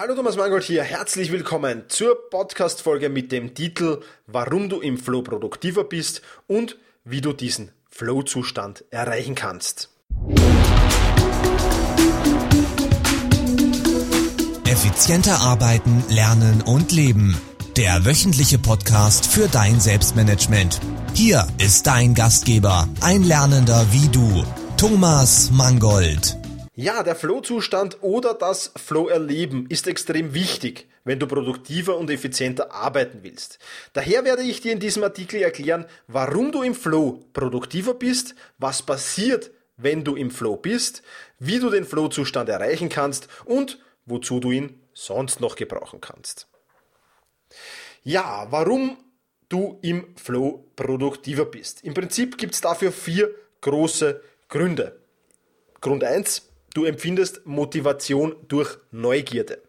Hallo Thomas Mangold hier, herzlich willkommen zur Podcast-Folge mit dem Titel Warum du im Flow produktiver bist und wie du diesen Flow-Zustand erreichen kannst. Effizienter arbeiten, lernen und leben. Der wöchentliche Podcast für dein Selbstmanagement. Hier ist dein Gastgeber, ein Lernender wie du, Thomas Mangold. Ja, der Flow-Zustand oder das Flow-Erleben ist extrem wichtig, wenn du produktiver und effizienter arbeiten willst. Daher werde ich dir in diesem Artikel erklären, warum du im Flow produktiver bist, was passiert, wenn du im Flow bist, wie du den Flow-Zustand erreichen kannst und wozu du ihn sonst noch gebrauchen kannst. Ja, warum du im Flow produktiver bist. Im Prinzip gibt es dafür vier große Gründe. Grund eins Du empfindest Motivation durch Neugierde.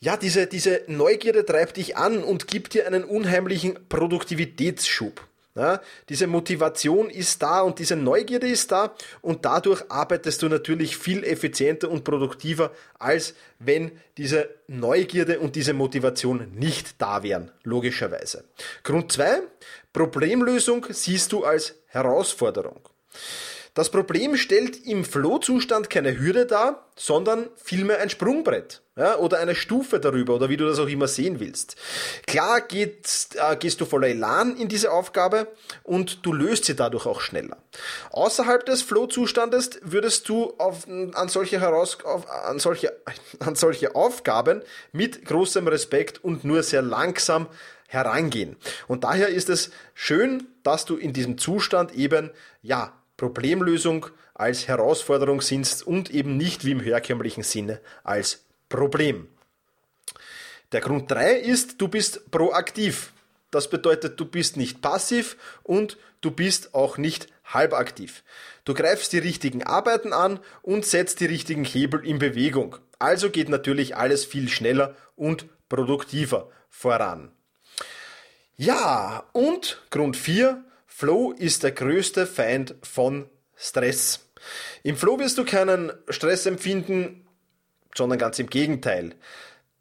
Ja, diese, diese Neugierde treibt dich an und gibt dir einen unheimlichen Produktivitätsschub. Ja, diese Motivation ist da und diese Neugierde ist da und dadurch arbeitest du natürlich viel effizienter und produktiver, als wenn diese Neugierde und diese Motivation nicht da wären, logischerweise. Grund zwei: Problemlösung siehst du als Herausforderung. Das Problem stellt im Flow-Zustand keine Hürde dar, sondern vielmehr ein Sprungbrett ja, oder eine Stufe darüber oder wie du das auch immer sehen willst. Klar geht, äh, gehst du voller Elan in diese Aufgabe und du löst sie dadurch auch schneller. Außerhalb des Flow-Zustandes würdest du auf, an, solche Heraus, auf, an, solche, an solche Aufgaben mit großem Respekt und nur sehr langsam herangehen. Und daher ist es schön, dass du in diesem Zustand eben, ja, Problemlösung als Herausforderung siehst und eben nicht wie im herkömmlichen Sinne als Problem. Der Grund 3 ist, du bist proaktiv. Das bedeutet, du bist nicht passiv und du bist auch nicht halbaktiv. Du greifst die richtigen Arbeiten an und setzt die richtigen Hebel in Bewegung. Also geht natürlich alles viel schneller und produktiver voran. Ja, und Grund 4, Flow ist der größte Feind von Stress. Im Flow wirst du keinen Stress empfinden, sondern ganz im Gegenteil.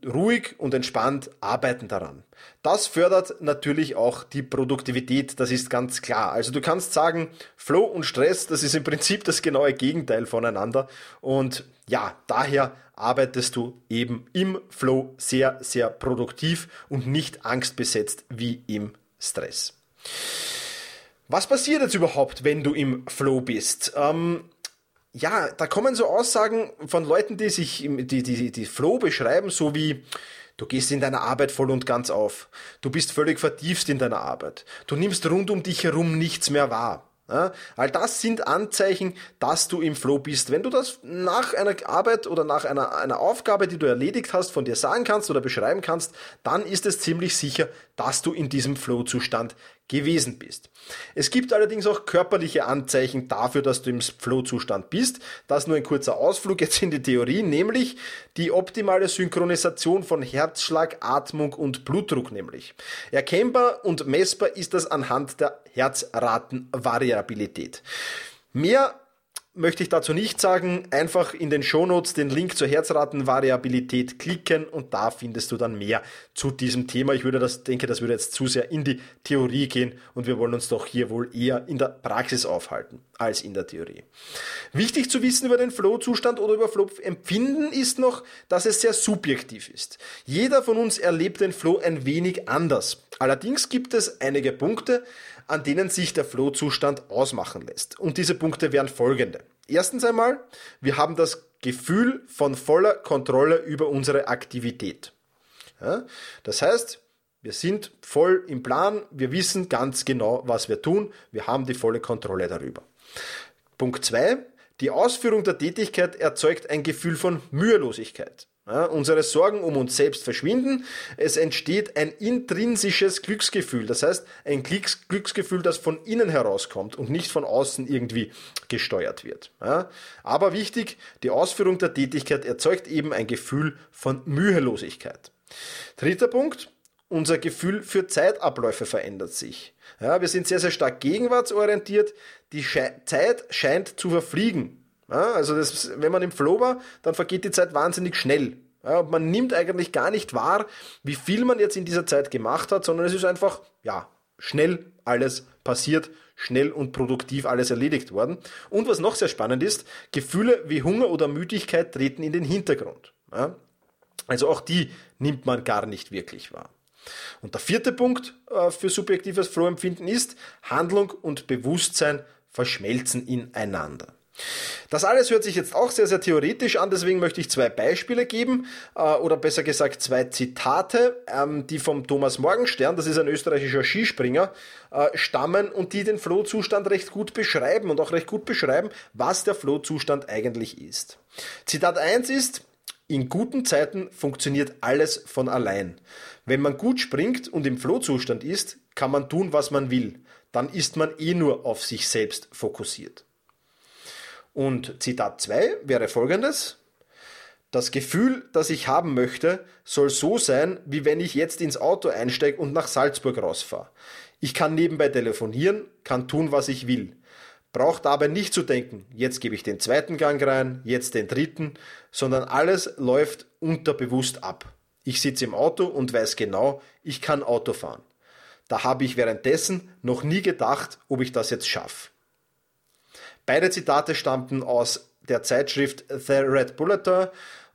Ruhig und entspannt arbeiten daran. Das fördert natürlich auch die Produktivität, das ist ganz klar. Also du kannst sagen, Flow und Stress, das ist im Prinzip das genaue Gegenteil voneinander. Und ja, daher arbeitest du eben im Flow sehr, sehr produktiv und nicht angstbesetzt wie im Stress. Was passiert jetzt überhaupt, wenn du im Flow bist? Ähm, ja, da kommen so Aussagen von Leuten, die sich die, die, die Flow beschreiben, so wie du gehst in deiner Arbeit voll und ganz auf. Du bist völlig vertieft in deiner Arbeit. Du nimmst rund um dich herum nichts mehr wahr. Ja, all das sind Anzeichen, dass du im Flow bist. Wenn du das nach einer Arbeit oder nach einer, einer Aufgabe, die du erledigt hast, von dir sagen kannst oder beschreiben kannst, dann ist es ziemlich sicher, dass du in diesem Flow-Zustand gewesen bist. Es gibt allerdings auch körperliche Anzeichen dafür, dass du im Flow-Zustand bist. Das nur ein kurzer Ausflug jetzt in die Theorie, nämlich die optimale Synchronisation von Herzschlag, Atmung und Blutdruck nämlich. Erkennbar und messbar ist das anhand der Herzratenvariabilität. Mehr möchte ich dazu nicht sagen. Einfach in den Shownotes den Link zur Herzratenvariabilität klicken und da findest du dann mehr zu diesem Thema. Ich würde das, denke, das würde jetzt zu sehr in die Theorie gehen und wir wollen uns doch hier wohl eher in der Praxis aufhalten als in der Theorie. Wichtig zu wissen über den Flow-Zustand oder über Flow-Empfinden ist noch, dass es sehr subjektiv ist. Jeder von uns erlebt den Flow ein wenig anders. Allerdings gibt es einige Punkte, an denen sich der Flow-Zustand ausmachen lässt. Und diese Punkte wären folgende. Erstens einmal, wir haben das Gefühl von voller Kontrolle über unsere Aktivität. Ja, das heißt, wir sind voll im Plan, wir wissen ganz genau, was wir tun, wir haben die volle Kontrolle darüber. Punkt zwei: Die Ausführung der Tätigkeit erzeugt ein Gefühl von Mühelosigkeit. Ja, unsere Sorgen um uns selbst verschwinden. Es entsteht ein intrinsisches Glücksgefühl. Das heißt, ein Glücksgefühl, das von innen herauskommt und nicht von außen irgendwie gesteuert wird. Ja, aber wichtig, die Ausführung der Tätigkeit erzeugt eben ein Gefühl von Mühelosigkeit. Dritter Punkt. Unser Gefühl für Zeitabläufe verändert sich. Ja, wir sind sehr, sehr stark gegenwartsorientiert. Die Sche Zeit scheint zu verfliegen. Ja, also das, wenn man im Flow war, dann vergeht die Zeit wahnsinnig schnell. Ja, man nimmt eigentlich gar nicht wahr, wie viel man jetzt in dieser Zeit gemacht hat, sondern es ist einfach, ja, schnell alles passiert, schnell und produktiv alles erledigt worden. Und was noch sehr spannend ist, Gefühle wie Hunger oder Müdigkeit treten in den Hintergrund. Ja? Also auch die nimmt man gar nicht wirklich wahr. Und der vierte Punkt äh, für subjektives Flohempfinden ist, Handlung und Bewusstsein verschmelzen ineinander. Das alles hört sich jetzt auch sehr, sehr theoretisch an, deswegen möchte ich zwei Beispiele geben, äh, oder besser gesagt zwei Zitate, ähm, die vom Thomas Morgenstern, das ist ein österreichischer Skispringer, äh, stammen und die den Flohzustand recht gut beschreiben und auch recht gut beschreiben, was der Flohzustand eigentlich ist. Zitat 1 ist, in guten Zeiten funktioniert alles von allein. Wenn man gut springt und im Flohzustand ist, kann man tun, was man will. Dann ist man eh nur auf sich selbst fokussiert. Und Zitat 2 wäre folgendes. Das Gefühl, das ich haben möchte, soll so sein, wie wenn ich jetzt ins Auto einsteige und nach Salzburg rausfahre. Ich kann nebenbei telefonieren, kann tun, was ich will. Braucht dabei nicht zu denken, jetzt gebe ich den zweiten Gang rein, jetzt den dritten, sondern alles läuft unterbewusst ab. Ich sitze im Auto und weiß genau, ich kann Auto fahren. Da habe ich währenddessen noch nie gedacht, ob ich das jetzt schaffe. Beide Zitate stammten aus der Zeitschrift The Red Bulletin,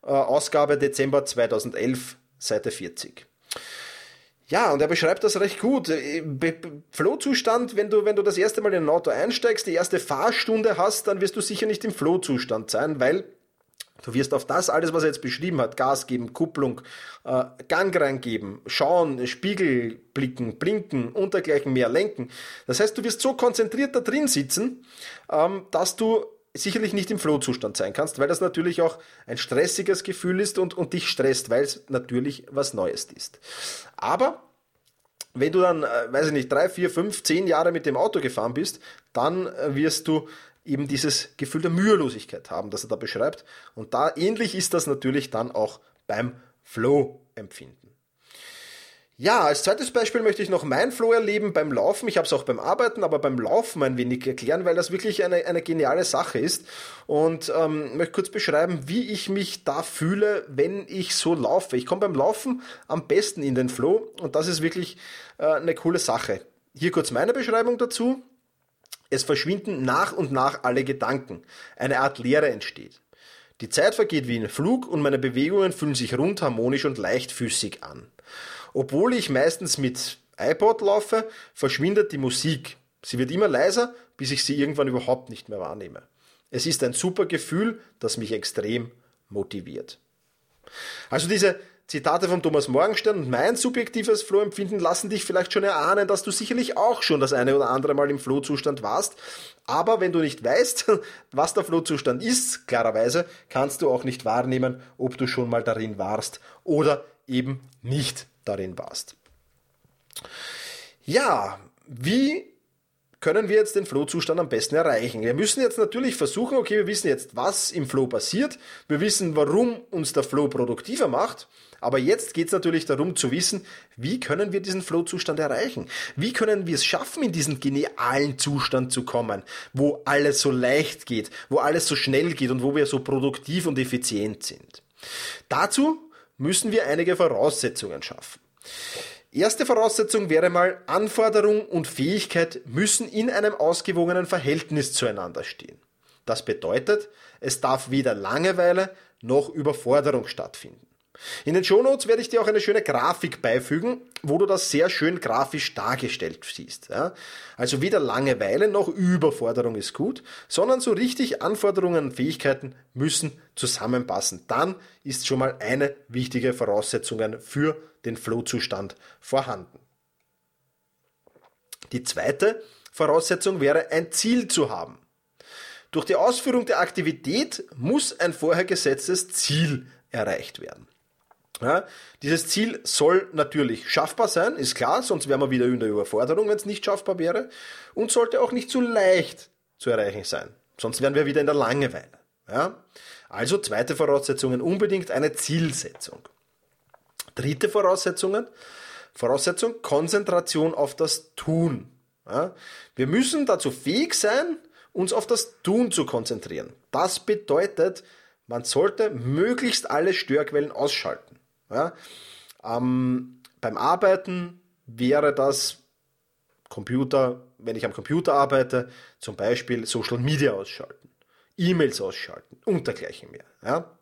äh, Ausgabe Dezember 2011, Seite 40. Ja, und er beschreibt das recht gut. Äh, Flohzustand, wenn du, wenn du das erste Mal in ein Auto einsteigst, die erste Fahrstunde hast, dann wirst du sicher nicht im Flohzustand sein, weil Du wirst auf das alles, was er jetzt beschrieben hat, Gas geben, Kupplung, äh, Gang reingeben, schauen, Spiegel blicken, blinken und dergleichen mehr lenken. Das heißt, du wirst so konzentriert da drin sitzen, ähm, dass du sicherlich nicht im Flohzustand sein kannst, weil das natürlich auch ein stressiges Gefühl ist und, und dich stresst, weil es natürlich was Neues ist. Aber wenn du dann, äh, weiß ich nicht, drei, vier, fünf, zehn Jahre mit dem Auto gefahren bist, dann äh, wirst du eben dieses Gefühl der Mühelosigkeit haben, das er da beschreibt. Und da ähnlich ist das natürlich dann auch beim Flow-Empfinden. Ja, als zweites Beispiel möchte ich noch mein Flow erleben beim Laufen. Ich habe es auch beim Arbeiten, aber beim Laufen ein wenig erklären, weil das wirklich eine, eine geniale Sache ist. Und ähm, möchte kurz beschreiben, wie ich mich da fühle, wenn ich so laufe. Ich komme beim Laufen am besten in den Flow und das ist wirklich äh, eine coole Sache. Hier kurz meine Beschreibung dazu. Es verschwinden nach und nach alle Gedanken. Eine Art Leere entsteht. Die Zeit vergeht wie ein Flug und meine Bewegungen fühlen sich rund, harmonisch und leichtfüßig an. Obwohl ich meistens mit iPod laufe, verschwindet die Musik. Sie wird immer leiser, bis ich sie irgendwann überhaupt nicht mehr wahrnehme. Es ist ein super Gefühl, das mich extrem motiviert. Also diese Zitate von Thomas Morgenstern und mein subjektives Flohempfinden lassen dich vielleicht schon erahnen, dass du sicherlich auch schon das eine oder andere Mal im Flohzustand warst. Aber wenn du nicht weißt, was der Flohzustand ist, klarerweise, kannst du auch nicht wahrnehmen, ob du schon mal darin warst oder eben nicht darin warst. Ja, wie können wir jetzt den Flow-Zustand am besten erreichen? Wir müssen jetzt natürlich versuchen, okay, wir wissen jetzt, was im Flow passiert, wir wissen, warum uns der Flow produktiver macht, aber jetzt geht es natürlich darum zu wissen, wie können wir diesen Flow-Zustand erreichen? Wie können wir es schaffen, in diesen genialen Zustand zu kommen, wo alles so leicht geht, wo alles so schnell geht und wo wir so produktiv und effizient sind? Dazu müssen wir einige Voraussetzungen schaffen. Erste Voraussetzung wäre mal, Anforderung und Fähigkeit müssen in einem ausgewogenen Verhältnis zueinander stehen. Das bedeutet, es darf weder Langeweile noch Überforderung stattfinden. In den Shownotes werde ich dir auch eine schöne Grafik beifügen, wo du das sehr schön grafisch dargestellt siehst. Ja? Also weder Langeweile noch Überforderung ist gut, sondern so richtig Anforderungen und Fähigkeiten müssen zusammenpassen. Dann ist schon mal eine wichtige Voraussetzung für den Flow-Zustand vorhanden. Die zweite Voraussetzung wäre, ein Ziel zu haben. Durch die Ausführung der Aktivität muss ein vorher gesetztes Ziel erreicht werden. Ja, dieses Ziel soll natürlich schaffbar sein, ist klar, sonst wären wir wieder in der Überforderung, wenn es nicht schaffbar wäre, und sollte auch nicht zu leicht zu erreichen sein, sonst wären wir wieder in der Langeweile. Ja? Also zweite Voraussetzungen unbedingt eine Zielsetzung. Dritte Voraussetzungen, Voraussetzung Konzentration auf das Tun. Ja? Wir müssen dazu fähig sein, uns auf das Tun zu konzentrieren. Das bedeutet, man sollte möglichst alle Störquellen ausschalten. Ja? Ähm, beim Arbeiten wäre das Computer, wenn ich am Computer arbeite, zum Beispiel Social Media ausschalten, E-Mails ausschalten und dergleichen mehr. Ja?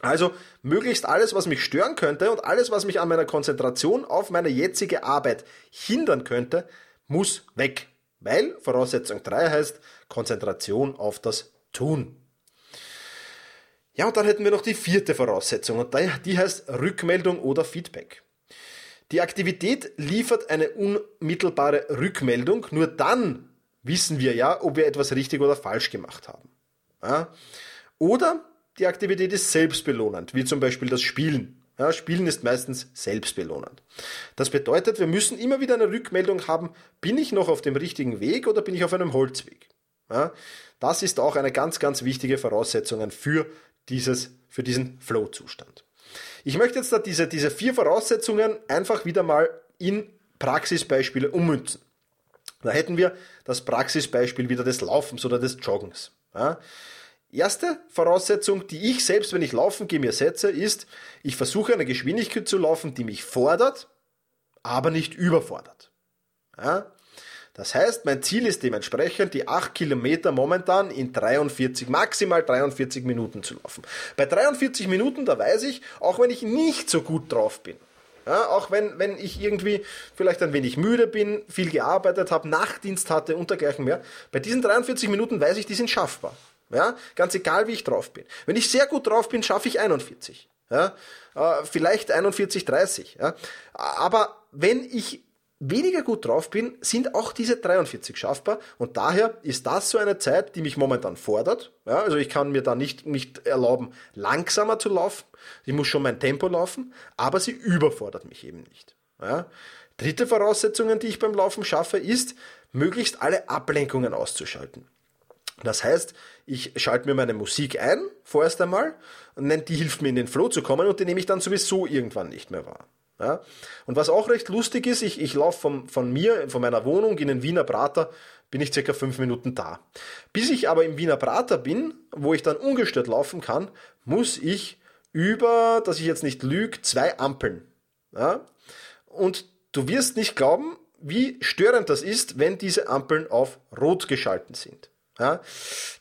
Also möglichst alles, was mich stören könnte und alles, was mich an meiner Konzentration auf meine jetzige Arbeit hindern könnte, muss weg. Weil Voraussetzung 3 heißt Konzentration auf das Tun. Ja, und dann hätten wir noch die vierte Voraussetzung und die heißt Rückmeldung oder Feedback. Die Aktivität liefert eine unmittelbare Rückmeldung, nur dann wissen wir ja, ob wir etwas richtig oder falsch gemacht haben. Ja? Oder die Aktivität ist selbstbelohnend, wie zum Beispiel das Spielen. Ja, Spielen ist meistens selbstbelohnend. Das bedeutet, wir müssen immer wieder eine Rückmeldung haben, bin ich noch auf dem richtigen Weg oder bin ich auf einem Holzweg? Ja, das ist auch eine ganz, ganz wichtige Voraussetzung für, dieses, für diesen Flow-Zustand. Ich möchte jetzt da diese, diese vier Voraussetzungen einfach wieder mal in Praxisbeispiele ummünzen. Da hätten wir das Praxisbeispiel wieder des Laufens oder des Joggens. Ja, Erste Voraussetzung, die ich selbst, wenn ich laufen gehe, mir setze, ist, ich versuche eine Geschwindigkeit zu laufen, die mich fordert, aber nicht überfordert. Ja? Das heißt, mein Ziel ist dementsprechend, die 8 Kilometer momentan in 43, maximal 43 Minuten zu laufen. Bei 43 Minuten, da weiß ich, auch wenn ich nicht so gut drauf bin, ja, auch wenn, wenn ich irgendwie vielleicht ein wenig müde bin, viel gearbeitet habe, Nachtdienst hatte und dergleichen mehr, bei diesen 43 Minuten weiß ich, die sind schaffbar. Ja? Ganz egal, wie ich drauf bin. Wenn ich sehr gut drauf bin, schaffe ich 41. Ja? Äh, vielleicht 41, 30. Ja? Aber wenn ich weniger gut drauf bin, sind auch diese 43 schaffbar und daher ist das so eine Zeit, die mich momentan fordert. Ja, also ich kann mir da nicht, nicht erlauben, langsamer zu laufen. Ich muss schon mein Tempo laufen, aber sie überfordert mich eben nicht. Ja. Dritte Voraussetzung, die ich beim Laufen schaffe, ist, möglichst alle Ablenkungen auszuschalten. Das heißt, ich schalte mir meine Musik ein, vorerst einmal, und die hilft mir in den Flow zu kommen und die nehme ich dann sowieso irgendwann nicht mehr wahr. Ja? Und was auch recht lustig ist, ich, ich laufe von, von mir, von meiner Wohnung in den Wiener Prater, bin ich circa fünf Minuten da. Bis ich aber im Wiener Prater bin, wo ich dann ungestört laufen kann, muss ich über, dass ich jetzt nicht lüge, zwei Ampeln. Ja? Und du wirst nicht glauben, wie störend das ist, wenn diese Ampeln auf Rot geschalten sind. Ja,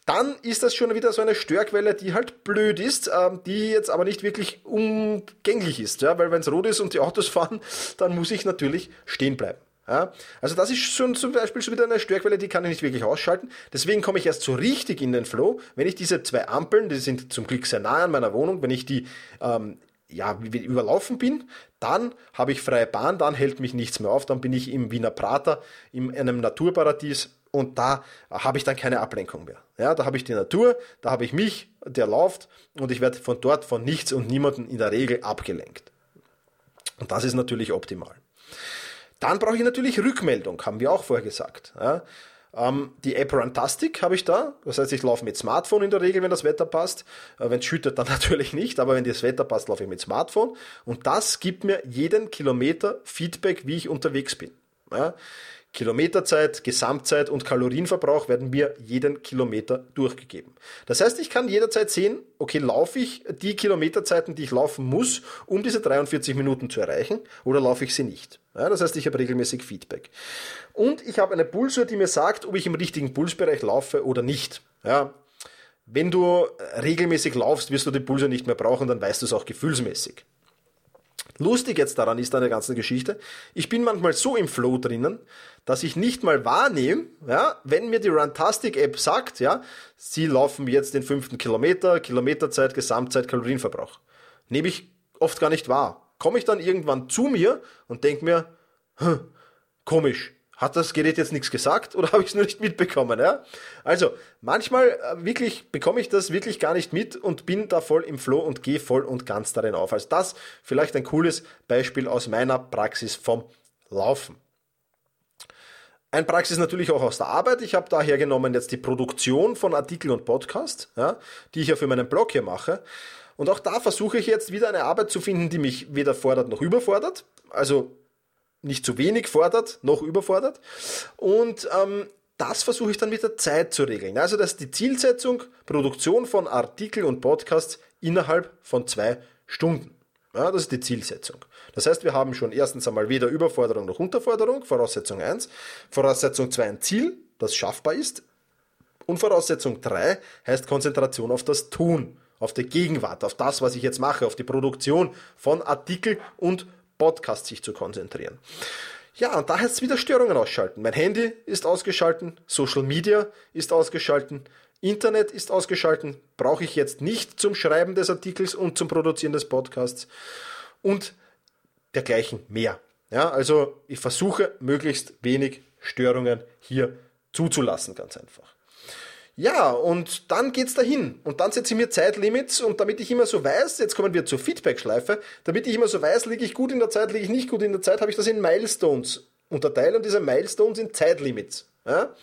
dann ist das schon wieder so eine Störquelle, die halt blöd ist, ähm, die jetzt aber nicht wirklich umgänglich ist. Ja, weil wenn es rot ist und die Autos fahren, dann muss ich natürlich stehen bleiben. Ja, also das ist schon zum Beispiel schon wieder eine Störquelle, die kann ich nicht wirklich ausschalten. Deswegen komme ich erst so richtig in den Flow, wenn ich diese zwei Ampeln, die sind zum Glück sehr nah an meiner Wohnung, wenn ich die ähm, ja, überlaufen bin, dann habe ich freie Bahn, dann hält mich nichts mehr auf, dann bin ich im Wiener Prater, in einem Naturparadies und da habe ich dann keine Ablenkung mehr. Ja, da habe ich die Natur, da habe ich mich, der läuft und ich werde von dort von nichts und niemanden in der Regel abgelenkt. Und das ist natürlich optimal. Dann brauche ich natürlich Rückmeldung, haben wir auch vorher gesagt. Ja, ähm, die App Runtastic habe ich da. Das heißt, ich laufe mit Smartphone in der Regel, wenn das Wetter passt. Äh, wenn es schüttet, dann natürlich nicht, aber wenn das Wetter passt, laufe ich mit Smartphone. Und das gibt mir jeden Kilometer Feedback, wie ich unterwegs bin. Ja, Kilometerzeit, Gesamtzeit und Kalorienverbrauch werden mir jeden Kilometer durchgegeben. Das heißt, ich kann jederzeit sehen, okay, laufe ich die Kilometerzeiten, die ich laufen muss, um diese 43 Minuten zu erreichen, oder laufe ich sie nicht. Ja, das heißt, ich habe regelmäßig Feedback. Und ich habe eine Pulsuhr, die mir sagt, ob ich im richtigen Pulsbereich laufe oder nicht. Ja, wenn du regelmäßig laufst, wirst du die Pulsuhr nicht mehr brauchen, dann weißt du es auch gefühlsmäßig. Lustig jetzt daran ist an der ganzen Geschichte, ich bin manchmal so im Flow drinnen, dass ich nicht mal wahrnehme, ja, wenn mir die Runtastic App sagt, ja, sie laufen jetzt den fünften Kilometer, Kilometerzeit, Gesamtzeit, Kalorienverbrauch. Nehme ich oft gar nicht wahr. Komme ich dann irgendwann zu mir und denke mir, hm, komisch, hat das Gerät jetzt nichts gesagt oder habe ich es nur nicht mitbekommen? Ja? Also manchmal äh, wirklich bekomme ich das wirklich gar nicht mit und bin da voll im Flow und gehe voll und ganz darin auf. Also das vielleicht ein cooles Beispiel aus meiner Praxis vom Laufen. Ein Praxis natürlich auch aus der Arbeit. Ich habe da hergenommen jetzt die Produktion von Artikeln und Podcasts, ja, die ich ja für meinen Blog hier mache. Und auch da versuche ich jetzt wieder eine Arbeit zu finden, die mich weder fordert noch überfordert. Also nicht zu wenig fordert, noch überfordert. Und ähm, das versuche ich dann mit der Zeit zu regeln. Also das ist die Zielsetzung, Produktion von Artikel und Podcasts innerhalb von zwei Stunden. Ja, das ist die Zielsetzung. Das heißt, wir haben schon erstens einmal weder Überforderung noch Unterforderung, Voraussetzung 1. Voraussetzung 2 ein Ziel, das schaffbar ist. Und Voraussetzung 3 heißt Konzentration auf das Tun, auf die Gegenwart, auf das, was ich jetzt mache, auf die Produktion von Artikel und Podcasts sich zu konzentrieren. Ja, und da heißt es wieder Störungen ausschalten. Mein Handy ist ausgeschalten, Social Media ist ausgeschalten, Internet ist ausgeschalten, brauche ich jetzt nicht zum Schreiben des Artikels und zum Produzieren des Podcasts und dergleichen mehr. Ja, also ich versuche möglichst wenig Störungen hier zuzulassen, ganz einfach. Ja, und dann geht's dahin. Und dann setze ich mir Zeitlimits und damit ich immer so weiß, jetzt kommen wir zur Feedback-Schleife, damit ich immer so weiß, liege ich gut in der Zeit, liege ich nicht gut in der Zeit, habe ich das in Milestones unterteilt und diese Milestones sind Zeitlimits. Ja?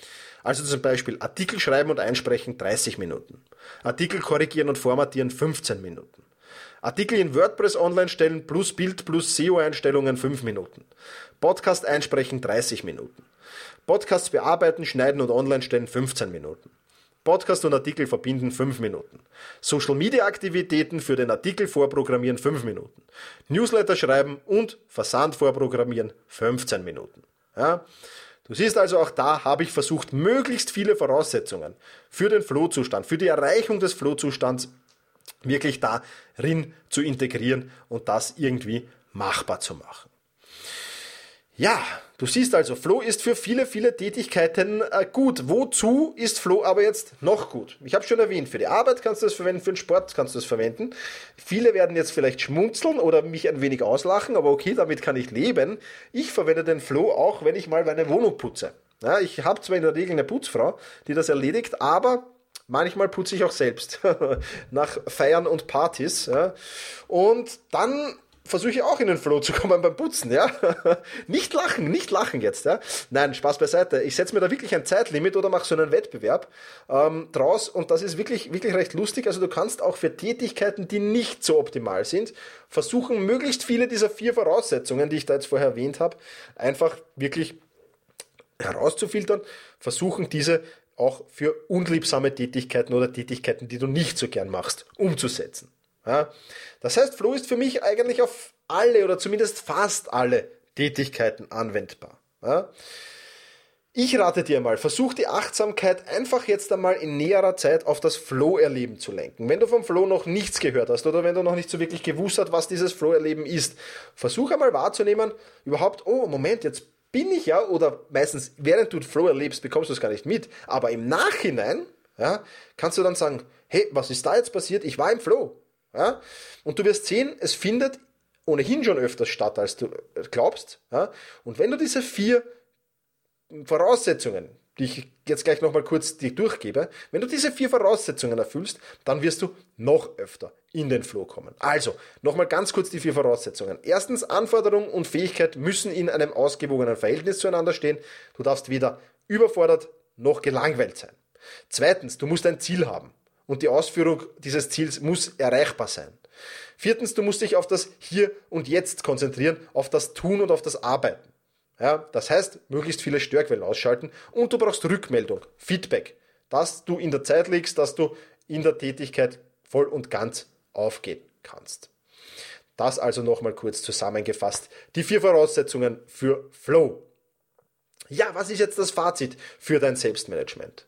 Also zum Beispiel Artikel schreiben und einsprechen 30 Minuten. Artikel korrigieren und formatieren 15 Minuten. Artikel in WordPress online stellen plus Bild plus SEO-Einstellungen 5 Minuten. Podcast einsprechen 30 Minuten. Podcasts bearbeiten, schneiden und online stellen 15 Minuten. Podcast und Artikel verbinden 5 Minuten. Social Media Aktivitäten für den Artikel vorprogrammieren 5 Minuten. Newsletter schreiben und Versand vorprogrammieren 15 Minuten. Ja? Du siehst also, auch da habe ich versucht, möglichst viele Voraussetzungen für den Flohzustand, für die Erreichung des Flohzustands wirklich darin zu integrieren und das irgendwie machbar zu machen. Ja, du siehst also, Flow ist für viele, viele Tätigkeiten äh, gut. Wozu ist Flow aber jetzt noch gut? Ich habe schon erwähnt, für die Arbeit kannst du das verwenden, für den Sport kannst du das verwenden. Viele werden jetzt vielleicht schmunzeln oder mich ein wenig auslachen, aber okay, damit kann ich leben. Ich verwende den Flow auch, wenn ich mal meine Wohnung putze. Ja, ich habe zwar in der Regel eine Putzfrau, die das erledigt, aber manchmal putze ich auch selbst nach Feiern und Partys. Ja. Und dann versuche ich auch in den Flow zu kommen beim Putzen, ja. nicht lachen, nicht lachen jetzt, ja. Nein, Spaß beiseite. Ich setze mir da wirklich ein Zeitlimit oder mache so einen Wettbewerb ähm, draus und das ist wirklich, wirklich recht lustig. Also du kannst auch für Tätigkeiten, die nicht so optimal sind, versuchen, möglichst viele dieser vier Voraussetzungen, die ich da jetzt vorher erwähnt habe, einfach wirklich herauszufiltern, versuchen diese auch für unliebsame Tätigkeiten oder Tätigkeiten, die du nicht so gern machst, umzusetzen. Ja? Das heißt, Flow ist für mich eigentlich auf alle oder zumindest fast alle Tätigkeiten anwendbar. Ja? Ich rate dir mal, versuch die Achtsamkeit einfach jetzt einmal in näherer Zeit auf das Flow-Erleben zu lenken. Wenn du vom Flow noch nichts gehört hast oder wenn du noch nicht so wirklich gewusst hast, was dieses Flow-Erleben ist, versuch einmal wahrzunehmen, überhaupt, oh, Moment, jetzt bin ich ja, oder meistens während du Flow erlebst, bekommst du es gar nicht mit, aber im Nachhinein, ja, kannst du dann sagen, hey, was ist da jetzt passiert? Ich war im Flow. Ja? Und du wirst sehen, es findet ohnehin schon öfters statt, als du glaubst. Ja? Und wenn du diese vier Voraussetzungen, die ich jetzt gleich nochmal kurz dir durchgebe, wenn du diese vier Voraussetzungen erfüllst, dann wirst du noch öfter in den Flow kommen. Also, nochmal ganz kurz die vier Voraussetzungen. Erstens, Anforderung und Fähigkeit müssen in einem ausgewogenen Verhältnis zueinander stehen. Du darfst weder überfordert noch gelangweilt sein. Zweitens, du musst ein Ziel haben und die Ausführung dieses Ziels muss erreichbar sein. Viertens, du musst dich auf das Hier und Jetzt konzentrieren, auf das Tun und auf das Arbeiten. Ja, das heißt, möglichst viele Störquellen ausschalten und du brauchst Rückmeldung, Feedback, dass du in der Zeit liegst, dass du in der Tätigkeit voll und ganz aufgehen kannst. Das also nochmal kurz zusammengefasst. Die vier Voraussetzungen für Flow. Ja, was ist jetzt das Fazit für dein Selbstmanagement?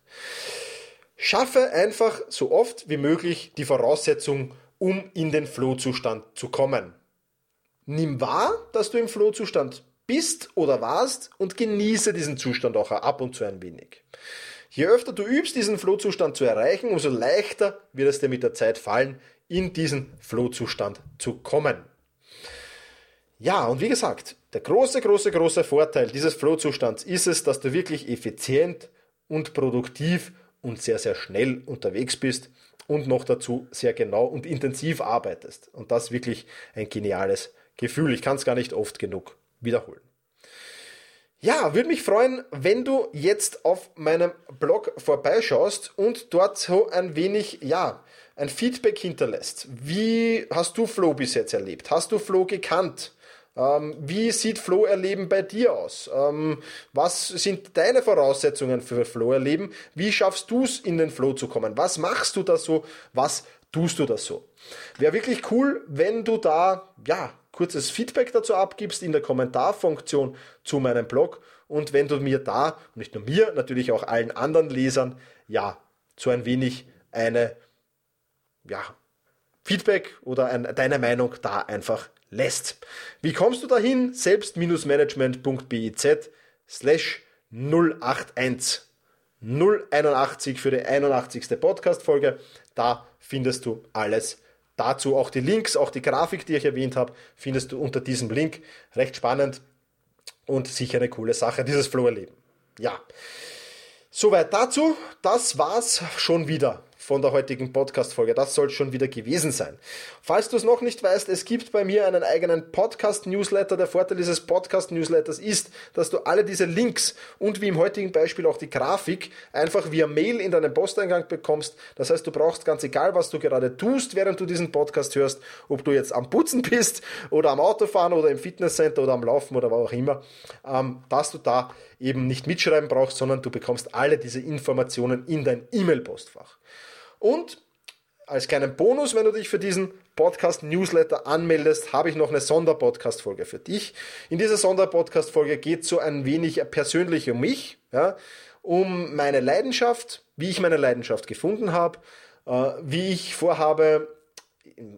Schaffe einfach so oft wie möglich die Voraussetzung, um in den Flow-Zustand zu kommen. Nimm wahr, dass du im Flow-Zustand bist oder warst und genieße diesen Zustand auch ab und zu ein wenig. Je öfter du übst, diesen Flow-Zustand zu erreichen, umso leichter wird es dir mit der Zeit fallen, in diesen Flow-Zustand zu kommen. Ja, und wie gesagt, der große, große, große Vorteil dieses Flow-Zustands ist es, dass du wirklich effizient und produktiv und sehr, sehr schnell unterwegs bist und noch dazu sehr genau und intensiv arbeitest. Und das wirklich ein geniales Gefühl. Ich kann es gar nicht oft genug wiederholen. Ja, würde mich freuen, wenn du jetzt auf meinem Blog vorbeischaust und dort so ein wenig, ja, ein Feedback hinterlässt. Wie hast du Flow bis jetzt erlebt? Hast du Flow gekannt? Ähm, wie sieht Flow-Erleben bei dir aus? Ähm, was sind deine Voraussetzungen für Flow-Erleben? Wie schaffst du es, in den Flow zu kommen? Was machst du da so? Was tust du das so? Wäre wirklich cool, wenn du da, ja, kurzes Feedback dazu abgibst in der Kommentarfunktion zu meinem Blog und wenn du mir da, nicht nur mir, natürlich auch allen anderen Lesern, ja, so ein wenig eine, ja, Feedback oder ein, deine Meinung da einfach lässt. Wie kommst du dahin? Selbst-management.biz slash 081 081 für die 81. Podcast-Folge. Da findest du alles dazu. Auch die Links, auch die Grafik, die ich erwähnt habe, findest du unter diesem Link. Recht spannend und sicher eine coole Sache, dieses Flow-Erleben. Ja. Soweit dazu. Das war's schon wieder von der heutigen Podcast-Folge. Das soll schon wieder gewesen sein. Falls du es noch nicht weißt, es gibt bei mir einen eigenen Podcast-Newsletter. Der Vorteil dieses Podcast-Newsletters ist, dass du alle diese Links und wie im heutigen Beispiel auch die Grafik einfach via Mail in deinen Posteingang bekommst. Das heißt, du brauchst ganz egal, was du gerade tust, während du diesen Podcast hörst, ob du jetzt am Putzen bist oder am Autofahren oder im Fitnesscenter oder am Laufen oder wo auch immer, ähm, dass du da eben nicht mitschreiben brauchst, sondern du bekommst alle diese Informationen in dein E-Mail-Postfach. Und als kleinen Bonus, wenn du dich für diesen Podcast-Newsletter anmeldest, habe ich noch eine Sonderpodcast-Folge für dich. In dieser Sonderpodcast-Folge geht es so ein wenig persönlich um mich, ja, um meine Leidenschaft, wie ich meine Leidenschaft gefunden habe, äh, wie ich vorhabe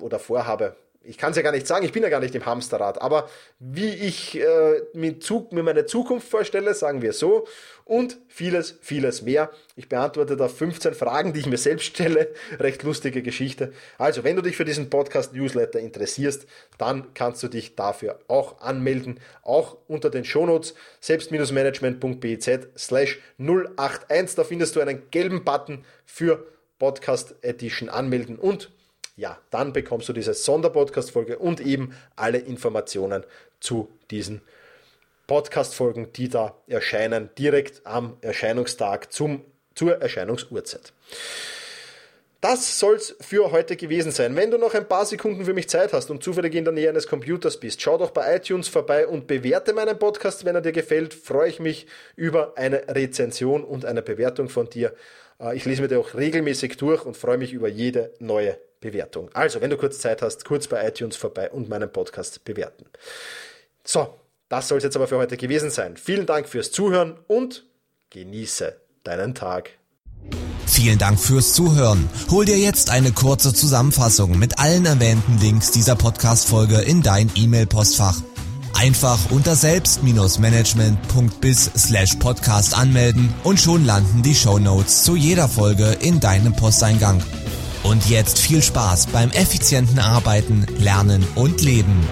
oder vorhabe, ich kann es ja gar nicht sagen, ich bin ja gar nicht im Hamsterrad, aber wie ich äh, mir, mir meine Zukunft vorstelle, sagen wir so, und vieles, vieles mehr. Ich beantworte da 15 Fragen, die ich mir selbst stelle. Recht lustige Geschichte. Also, wenn du dich für diesen Podcast-Newsletter interessierst, dann kannst du dich dafür auch anmelden, auch unter den Shownotes selbst-management.biz slash 081. Da findest du einen gelben Button für Podcast Edition anmelden und ja, dann bekommst du diese Sonderpodcast-Folge und eben alle Informationen zu diesen Podcast-Folgen, die da erscheinen, direkt am Erscheinungstag zum, zur Erscheinungsuhrzeit. Das soll's für heute gewesen sein. Wenn du noch ein paar Sekunden für mich Zeit hast und zufällig in der Nähe eines Computers bist, schau doch bei iTunes vorbei und bewerte meinen Podcast, wenn er dir gefällt. Freue ich mich über eine Rezension und eine Bewertung von dir. Äh, ich lese mir die auch regelmäßig durch und freue mich über jede neue Bewertung. Also, wenn du kurz Zeit hast, kurz bei iTunes vorbei und meinen Podcast bewerten. So, das soll es jetzt aber für heute gewesen sein. Vielen Dank fürs Zuhören und genieße deinen Tag. Vielen Dank fürs Zuhören. Hol dir jetzt eine kurze Zusammenfassung mit allen erwähnten Links dieser Podcast-Folge in dein E-Mail-Postfach. Einfach unter selbst-management.bis slash podcast anmelden und schon landen die Show Notes zu jeder Folge in deinem Posteingang. Und jetzt viel Spaß beim effizienten Arbeiten, Lernen und Leben.